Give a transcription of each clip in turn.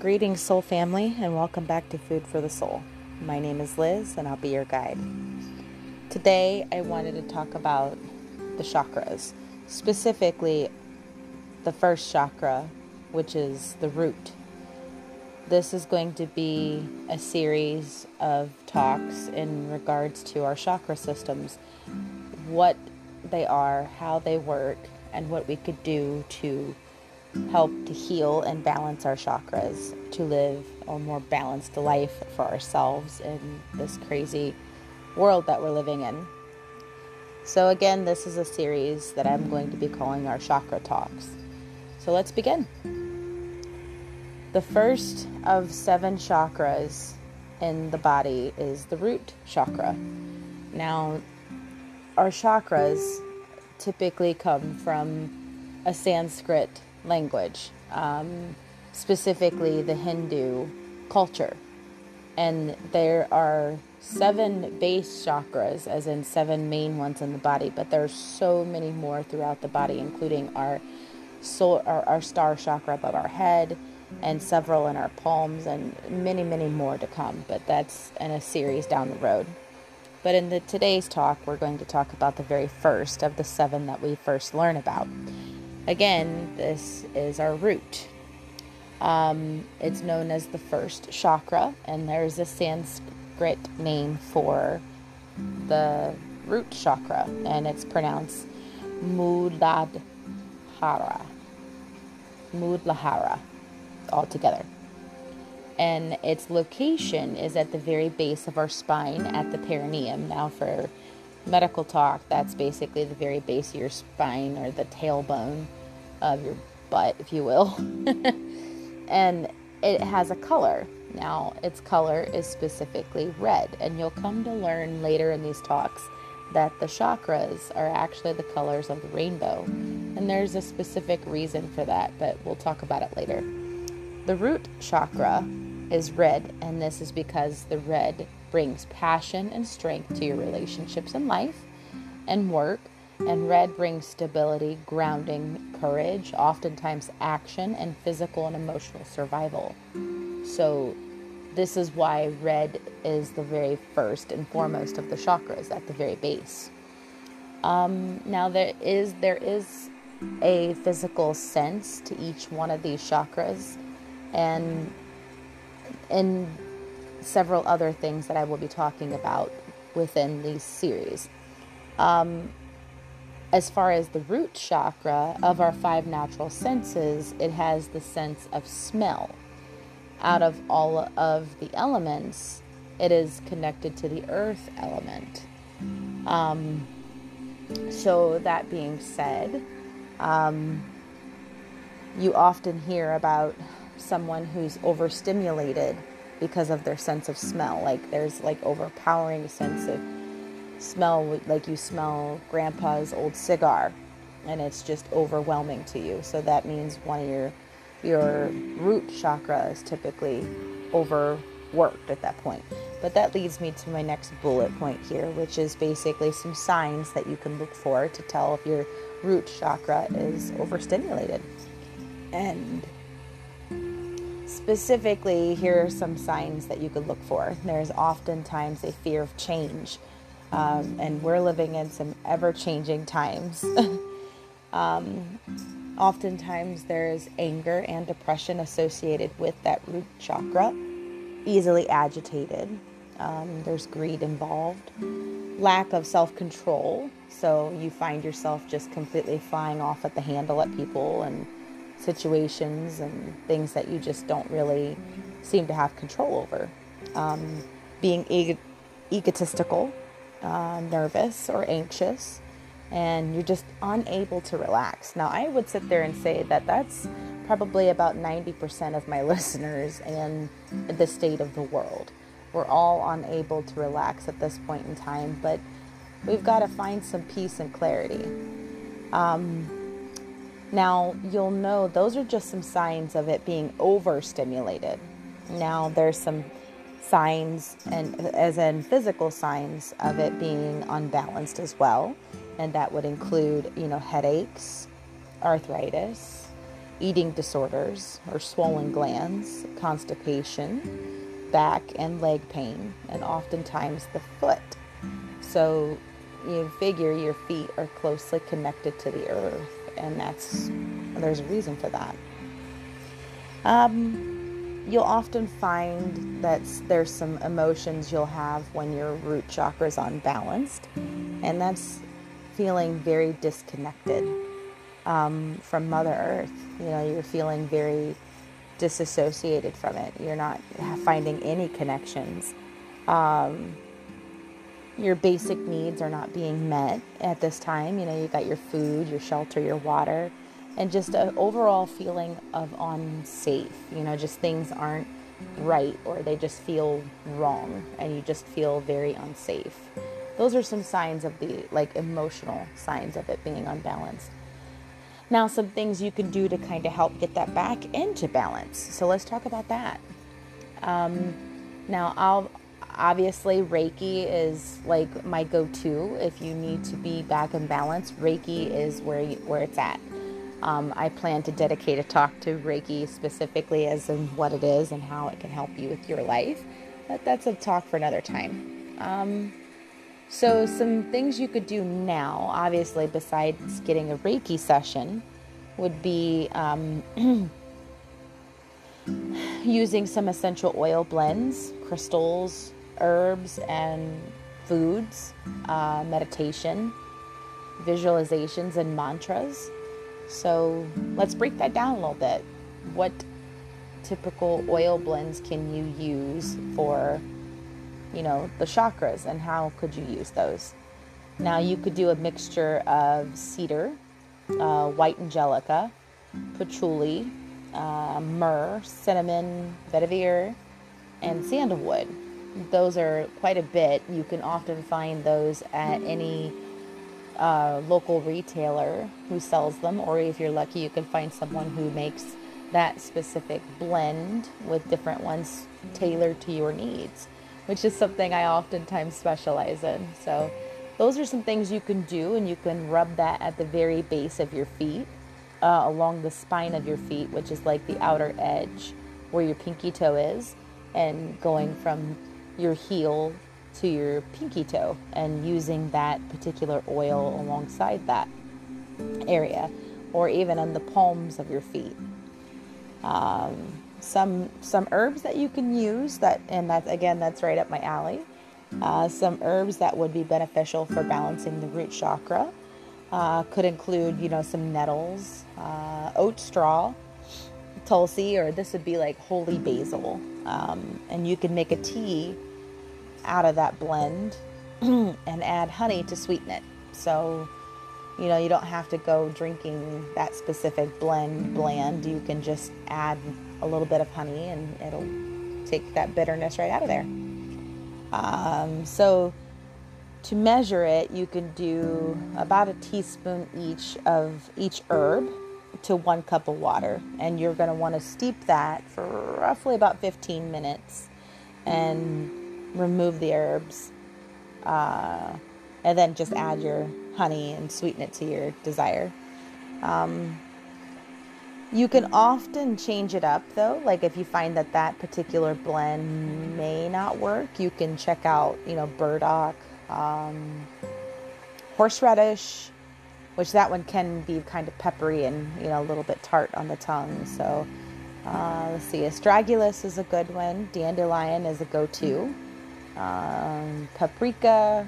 Greetings, soul family, and welcome back to Food for the Soul. My name is Liz, and I'll be your guide. Today, I wanted to talk about the chakras, specifically the first chakra, which is the root. This is going to be a series of talks in regards to our chakra systems, what they are, how they work, and what we could do to help to heal and balance our chakras to live a more balanced life for ourselves in this crazy world that we're living in. So, again, this is a series that I'm going to be calling our chakra talks. So, let's begin. The first of seven chakras in the body is the root chakra. Now, our chakras typically come from a Sanskrit language, um, specifically the Hindu culture. And there are seven base chakras, as in seven main ones in the body, but there are so many more throughout the body, including our soul, our, our star chakra above our head, and several in our palms, and many, many more to come. But that's in a series down the road. But in the today's talk, we're going to talk about the very first of the seven that we first learn about. Again, this is our root. Um, it's known as the first chakra, and there's a Sanskrit name for the root chakra, and it's pronounced Muladhara. Muladhara, altogether. And its location is at the very base of our spine at the perineum. Now, for medical talk, that's basically the very base of your spine or the tailbone of your butt, if you will. and it has a color. Now, its color is specifically red, and you'll come to learn later in these talks that the chakras are actually the colors of the rainbow. And there's a specific reason for that, but we'll talk about it later. The root chakra is red, and this is because the red brings passion and strength to your relationships in life and work. And red brings stability, grounding, courage, oftentimes action, and physical and emotional survival. So, this is why red is the very first and foremost of the chakras at the very base. Um, now, there is there is a physical sense to each one of these chakras, and and several other things that I will be talking about within these series. Um, as far as the root chakra of our five natural senses, it has the sense of smell. Out of all of the elements, it is connected to the earth element. Um, so, that being said, um, you often hear about someone who's overstimulated because of their sense of smell. Mm-hmm. Like there's like overpowering sense of smell, like you smell grandpa's old cigar, and it's just overwhelming to you. So that means one of your your root chakra is typically overworked at that point. But that leads me to my next bullet point here, which is basically some signs that you can look for to tell if your root chakra is overstimulated. And specifically, here are some signs that you could look for. There's oftentimes a fear of change, um, and we're living in some ever changing times. um, oftentimes, there's anger and depression associated with that root chakra, easily agitated. Um, there's greed involved, lack of self control. So you find yourself just completely flying off at the handle at people and situations and things that you just don't really seem to have control over. Um, being ego- egotistical, uh, nervous, or anxious, and you're just unable to relax. Now, I would sit there and say that that's probably about 90% of my listeners and the state of the world. We're all unable to relax at this point in time, but we've got to find some peace and clarity. Um, now, you'll know those are just some signs of it being overstimulated. Now, there's some signs, and as in physical signs, of it being unbalanced as well. And that would include, you know, headaches, arthritis, eating disorders or swollen glands, constipation, back and leg pain, and oftentimes the foot. So you figure your feet are closely connected to the earth, and that's there's a reason for that. Um, you'll often find that there's some emotions you'll have when your root chakra is unbalanced, and that's feeling very disconnected um, from Mother Earth. You know, you're feeling very disassociated from it. You're not finding any connections. Um, your basic needs are not being met at this time. You know, you got your food, your shelter, your water, and just an overall feeling of unsafe. You know, just things aren't right or they just feel wrong and you just feel very unsafe. Those are some signs of the like emotional signs of it being unbalanced. Now, some things you can do to kind of help get that back into balance. So let's talk about that. Um, now, I'll obviously Reiki is like my go-to if you need to be back in balance. Reiki is where you, where it's at. Um, I plan to dedicate a talk to Reiki specifically as in what it is and how it can help you with your life. But that's a talk for another time. Um, so, some things you could do now, obviously, besides getting a Reiki session, would be um, using some essential oil blends, crystals, herbs, and foods, uh, meditation, visualizations, and mantras. So let's break that down a little bit. What typical oil blends can you use for, you know, the chakras and how could you use those? Now you could do a mixture of cedar, uh, white angelica, patchouli, uh, myrrh, cinnamon, vetiver, and sandalwood. Those are quite a bit. You can often find those at any uh, local retailer who sells them, or if you're lucky, you can find someone who makes that specific blend with different ones tailored to your needs, which is something I oftentimes specialize in. So, those are some things you can do, and you can rub that at the very base of your feet, uh, along the spine of your feet, which is like the outer edge where your pinky toe is, and going from your heel to your pinky toe and using that particular oil alongside that area or even on the palms of your feet. Um, some some herbs that you can use that and that's again that's right up my alley. Uh, some herbs that would be beneficial for balancing the root chakra uh, could include you know some nettles, uh, oat straw, tulsi, or this would be like holy basil, um, and you can make a tea out of that blend and add honey to sweeten it. So, you know, you don't have to go drinking that specific blend blend. You can just add a little bit of honey and it'll take that bitterness right out of there. Um, so, to measure it, you can do about a teaspoon each of each herb to one cup of water. And you're going to want to steep that for roughly about 15 minutes. And remove the herbs, uh, and then just add your honey and sweeten it to your desire. Um, you can often change it up though. Like if you find that that particular blend may not work, you can check out, you know, burdock, um, horseradish, which that one can be kind of peppery and you know a little bit tart on the tongue. So uh, let's see, astragalus is a good one. Dandelion is a go-to um, paprika,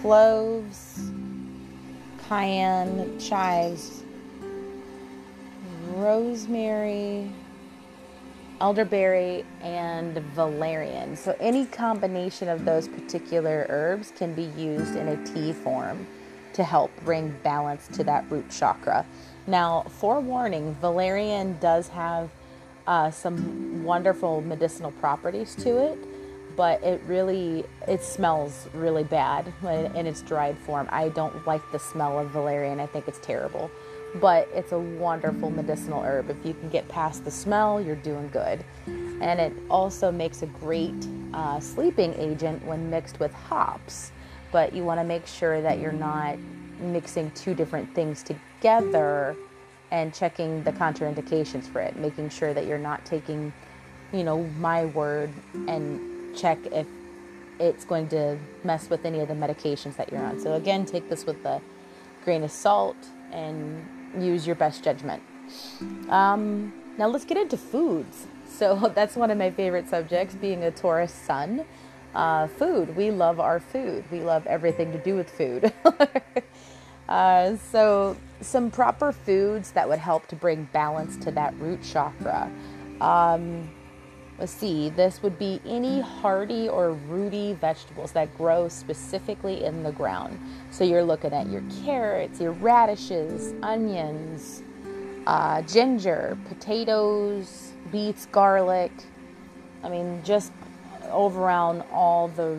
cloves, cayenne, chives, rosemary, elderberry, and valerian. So, any combination of those particular herbs can be used in a tea form to help bring balance to that root chakra. Now, forewarning, valerian does have uh, some wonderful medicinal properties to it but it really it smells really bad in its dried form. I don't like the smell of valerian. I think it's terrible. But it's a wonderful medicinal herb. If you can get past the smell, you're doing good. And it also makes a great uh, sleeping agent when mixed with hops. But you want to make sure that you're not mixing two different things together and checking the contraindications for it, making sure that you're not taking, you know, my word and check if it's going to mess with any of the medications that you're on. So, again, take this with a grain of salt and use your best judgment. Um, now, let's get into foods. So, that's one of my favorite subjects, being a Taurus sun. Uh, food. We love our food. We love everything to do with food. uh, so, some proper foods that would help to bring balance to that root chakra. Um, let's see, this would be any hardy or rooty vegetables that grow specifically in the ground. So, you're looking at your carrots, your radishes, onions, uh, ginger, potatoes, beets, garlic. I mean, just over around all the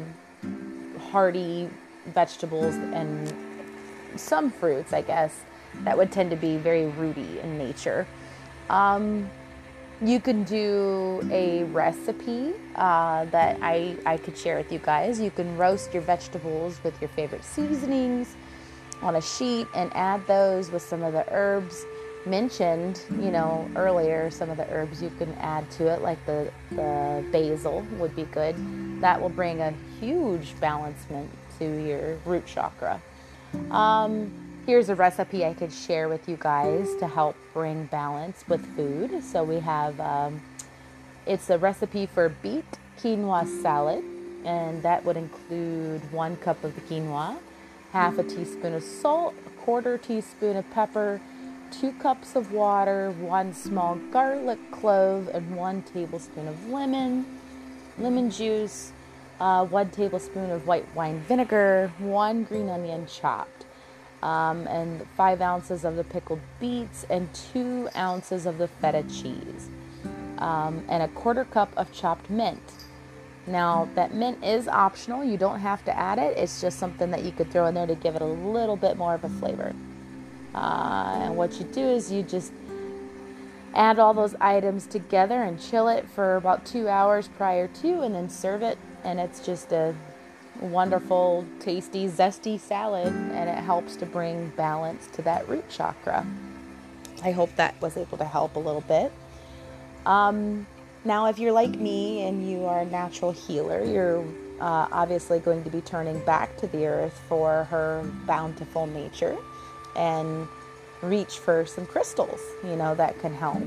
hardy vegetables and some fruits, I guess, that would tend to be very rooty in nature. Um, you can do a recipe uh, that I, I could share with you guys. You can roast your vegetables with your favorite seasonings on a sheet and add those with some of the herbs mentioned, you know, earlier, some of the herbs you can add to it, like the, the basil would be good. That will bring a huge balancement to your root chakra. Um, here's a recipe I could share with you guys to help bring balance with food. So we have um, it's a recipe for beet quinoa salad, and that would include one cup of the quinoa, half a teaspoon of salt, a quarter teaspoon of pepper two cups of water, one small garlic clove, and one tablespoon of lemon, lemon juice, uh, one tablespoon of white wine vinegar, one green onion chopped, um, and five ounces of the pickled beets, and two ounces of the feta cheese, um, and a quarter cup of chopped mint. Now, that mint is optional. You don't have to add it. It's just something that you could throw in there to give it a little bit more of a flavor. Uh, and what you do is you just add all those items together and chill it for about two hours prior to, and then serve it. And it's just a wonderful, tasty, zesty salad, and it helps to bring balance to that root chakra. I hope that was able to help a little bit. Um, now, if you're like me and you are a natural healer, you're uh, obviously going to be turning back to the earth for her bountiful nature and reach for some crystals, you know, that can help.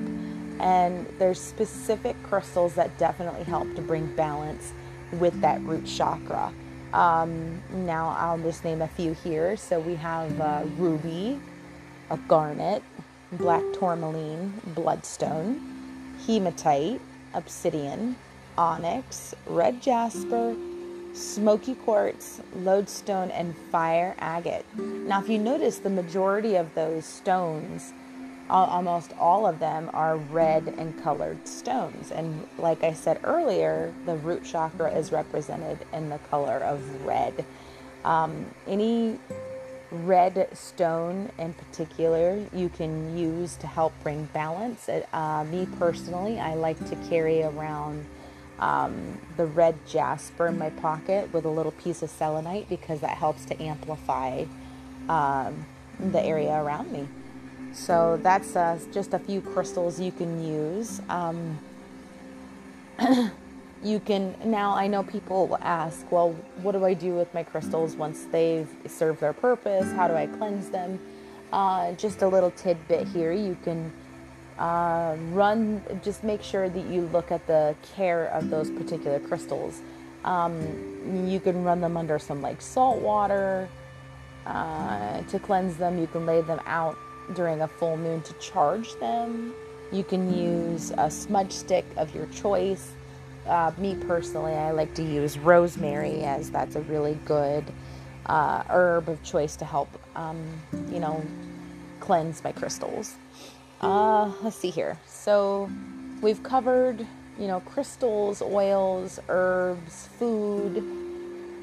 And there's specific crystals that definitely help to bring balance with that root chakra. Um, now I'll just name a few here. So we have uh, ruby, a garnet, black tourmaline, bloodstone, hematite, obsidian, onyx, red jasper, smoky quartz, lodestone, and fire agate. Now, if you notice, the majority of those stones, almost all of them, are red and colored stones. And like I said earlier, the root chakra is represented in the color of red. Um, any red stone in particular you can use to help bring balance. Uh, me personally, I like to carry around um, the red jasper in my pocket with a little piece of selenite because that helps to amplify um, the area around me. So that's uh, just a few crystals you can use. Um, you can now. I know people will ask, "Well, what do I do with my crystals once they've served their purpose? How do I cleanse them?" Uh, just a little tidbit here. You can uh, run, just make sure that you look at the care of those particular crystals. Um, you can run them under some like salt water uh, to cleanse them. You can lay them out during a full moon to charge them. You can use a smudge stick of your choice. Uh, me personally, I like to use rosemary as that's a really good uh, herb of choice to help, um, you know, cleanse my crystals. Uh, let's see here. So we've covered, you know, crystals, oils, herbs, food.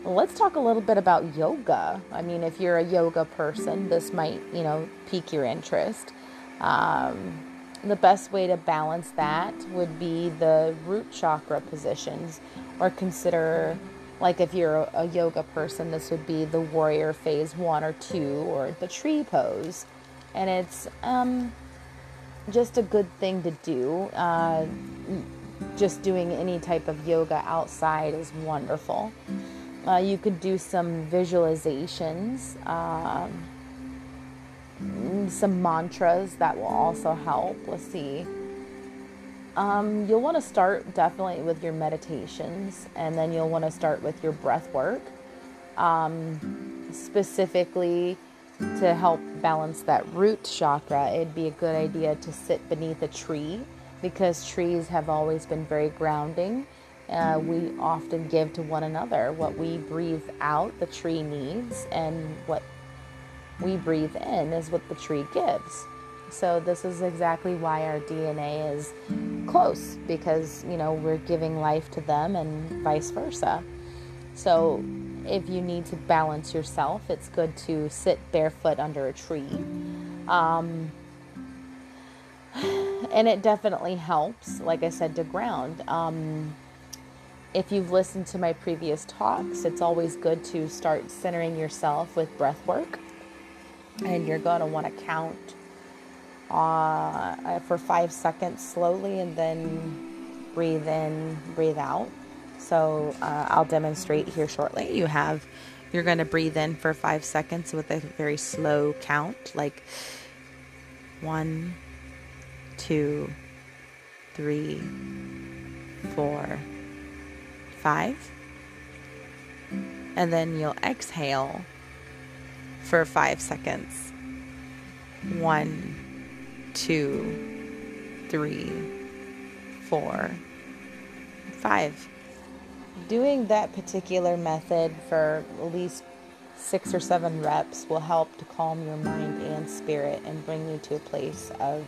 Let's talk a little bit about yoga. I mean, if you're a yoga person, this might, you know, pique your interest. Um, the best way to balance that would be the root chakra positions, or consider, like, if you're a yoga person, this would be the warrior phase one or two, or the tree pose. And it's, um, just a good thing to do. Uh, just doing any type of yoga outside is wonderful. Uh, you could do some visualizations, um, some mantras that will also help. Let's see. Um, you'll want to start definitely with your meditations, and then you'll want to start with your breath work. Um, specifically, to help balance that root chakra, it'd be a good idea to sit beneath a tree because trees have always been very grounding. Uh, we often give to one another what we breathe out, the tree needs, and what we breathe in is what the tree gives. So, this is exactly why our DNA is close because, you know, we're giving life to them and vice versa. So, if you need to balance yourself, it's good to sit barefoot under a tree. Um, and it definitely helps, like I said, to ground. Um, if you've listened to my previous talks, it's always good to start centering yourself with breath work. And you're going to want to count uh, for five seconds slowly and then breathe in, breathe out. So uh, I'll demonstrate here shortly. You have, you're going to breathe in for five seconds with a very slow count, like one, two, three, four, five. And then you'll exhale for five seconds. One, two, three, four, five doing that particular method for at least six or seven reps will help to calm your mind and spirit and bring you to a place of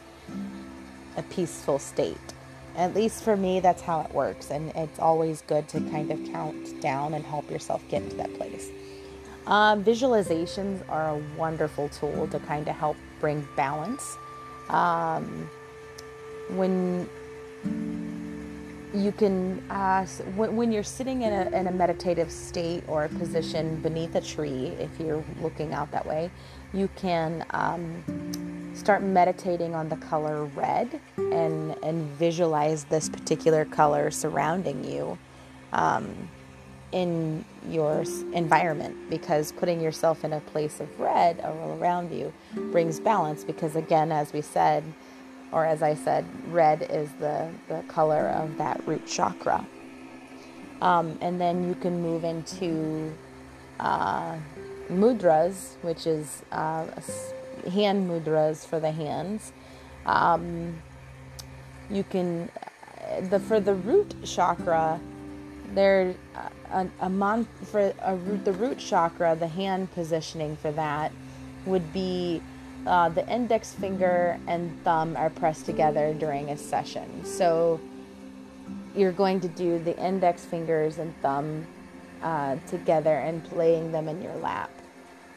a peaceful state. At least for me, that's how it works, and it's always good to kind of count down and help yourself get to that place. Um, visualizations are a wonderful tool to kind of help bring balance. Um, when you can uh, when you're sitting in a, in a meditative state or a position beneath a tree if you're looking out that way you can um, start meditating on the color red and and visualize this particular color surrounding you um, in your environment because putting yourself in a place of red all around you brings balance because again as we said or as I said, red is the, the color of that root chakra. Um, and then you can move into uh, mudras, which is uh, hand mudras for the hands. Um, you can, the for the root chakra, there a, a for a root, the root chakra, the hand positioning for that would be uh, the index finger and thumb are pressed together during a session. So you're going to do the index fingers and thumb uh, together and playing them in your lap,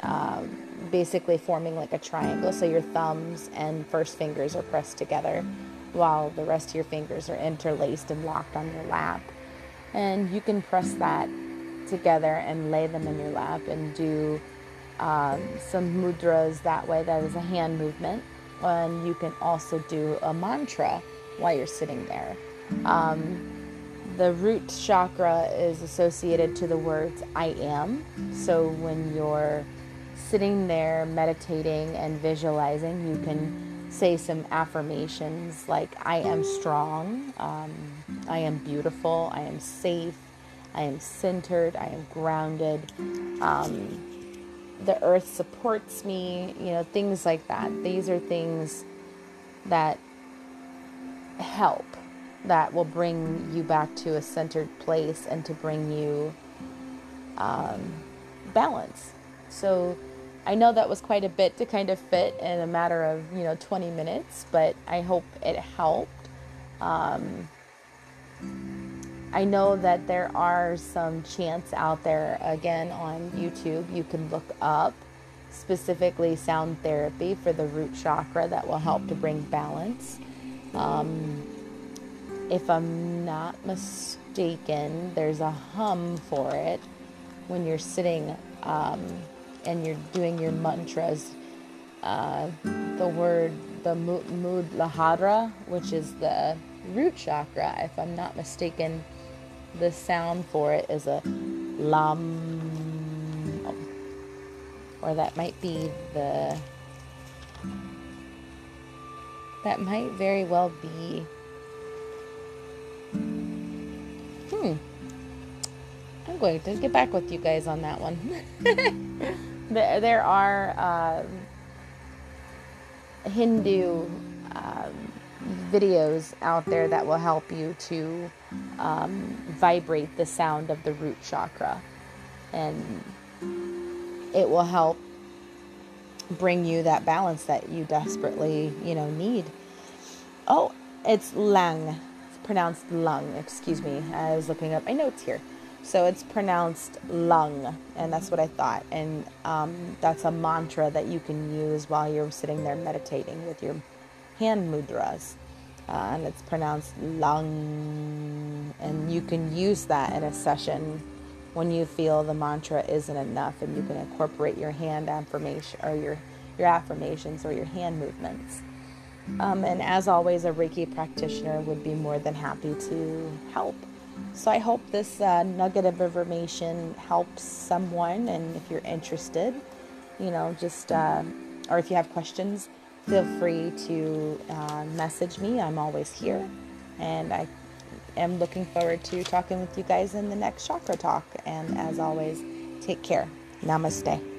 uh, basically forming like a triangle. So your thumbs and first fingers are pressed together while the rest of your fingers are interlaced and locked on your lap. And you can press that together and lay them in your lap and do um, some mudras that way. That is a hand movement. And you can also do a mantra while you're sitting there. Um, the root chakra is associated to the words I am. So when you're sitting there meditating and visualizing, you can say some affirmations like I am strong, um, I am beautiful, I am safe, I am centered, I am grounded. Um, the earth supports me, you know, things like that. These are things that help, that will bring you back to a centered place and to bring you um, balance. So I know that was quite a bit to kind of fit in a matter of, you know, 20 minutes, but I hope it helped. Um, I know that there are some chants out there again on YouTube. You can look up specifically sound therapy for the root chakra that will help to bring balance. Um, if I'm not mistaken, there's a hum for it when you're sitting um, and you're doing your mantras. Uh, the word, the Muladhara, which is the root chakra. If I'm not mistaken, the sound for it is a lam, or that might be the. That might very well be. Hmm. I'm going to get back with you guys on that one. there, are um, Hindu um, videos out there that will help you to um, vibrate the sound of the root chakra. And it will help bring you that balance that you desperately, you know, need. Oh, it's lang. It's pronounced lung. Excuse me. I was looking up my notes here. So it's pronounced lung, and that's what I thought. And um, that's a mantra that you can use while you're sitting there meditating with your hand mudras. Uh, and it's pronounced lung. And you can use that in a session when you feel the mantra isn't enough, and you can incorporate your hand affirmation or your your affirmations or your hand movements. Um, and as always, a Reiki practitioner would be more than happy to help. So I hope this uh, nugget of information helps someone. And if you're interested, you know, just, uh, or if you have questions, feel free to uh, message me. I'm always here. And I am looking forward to talking with you guys in the next chakra talk. And as always, take care. Namaste.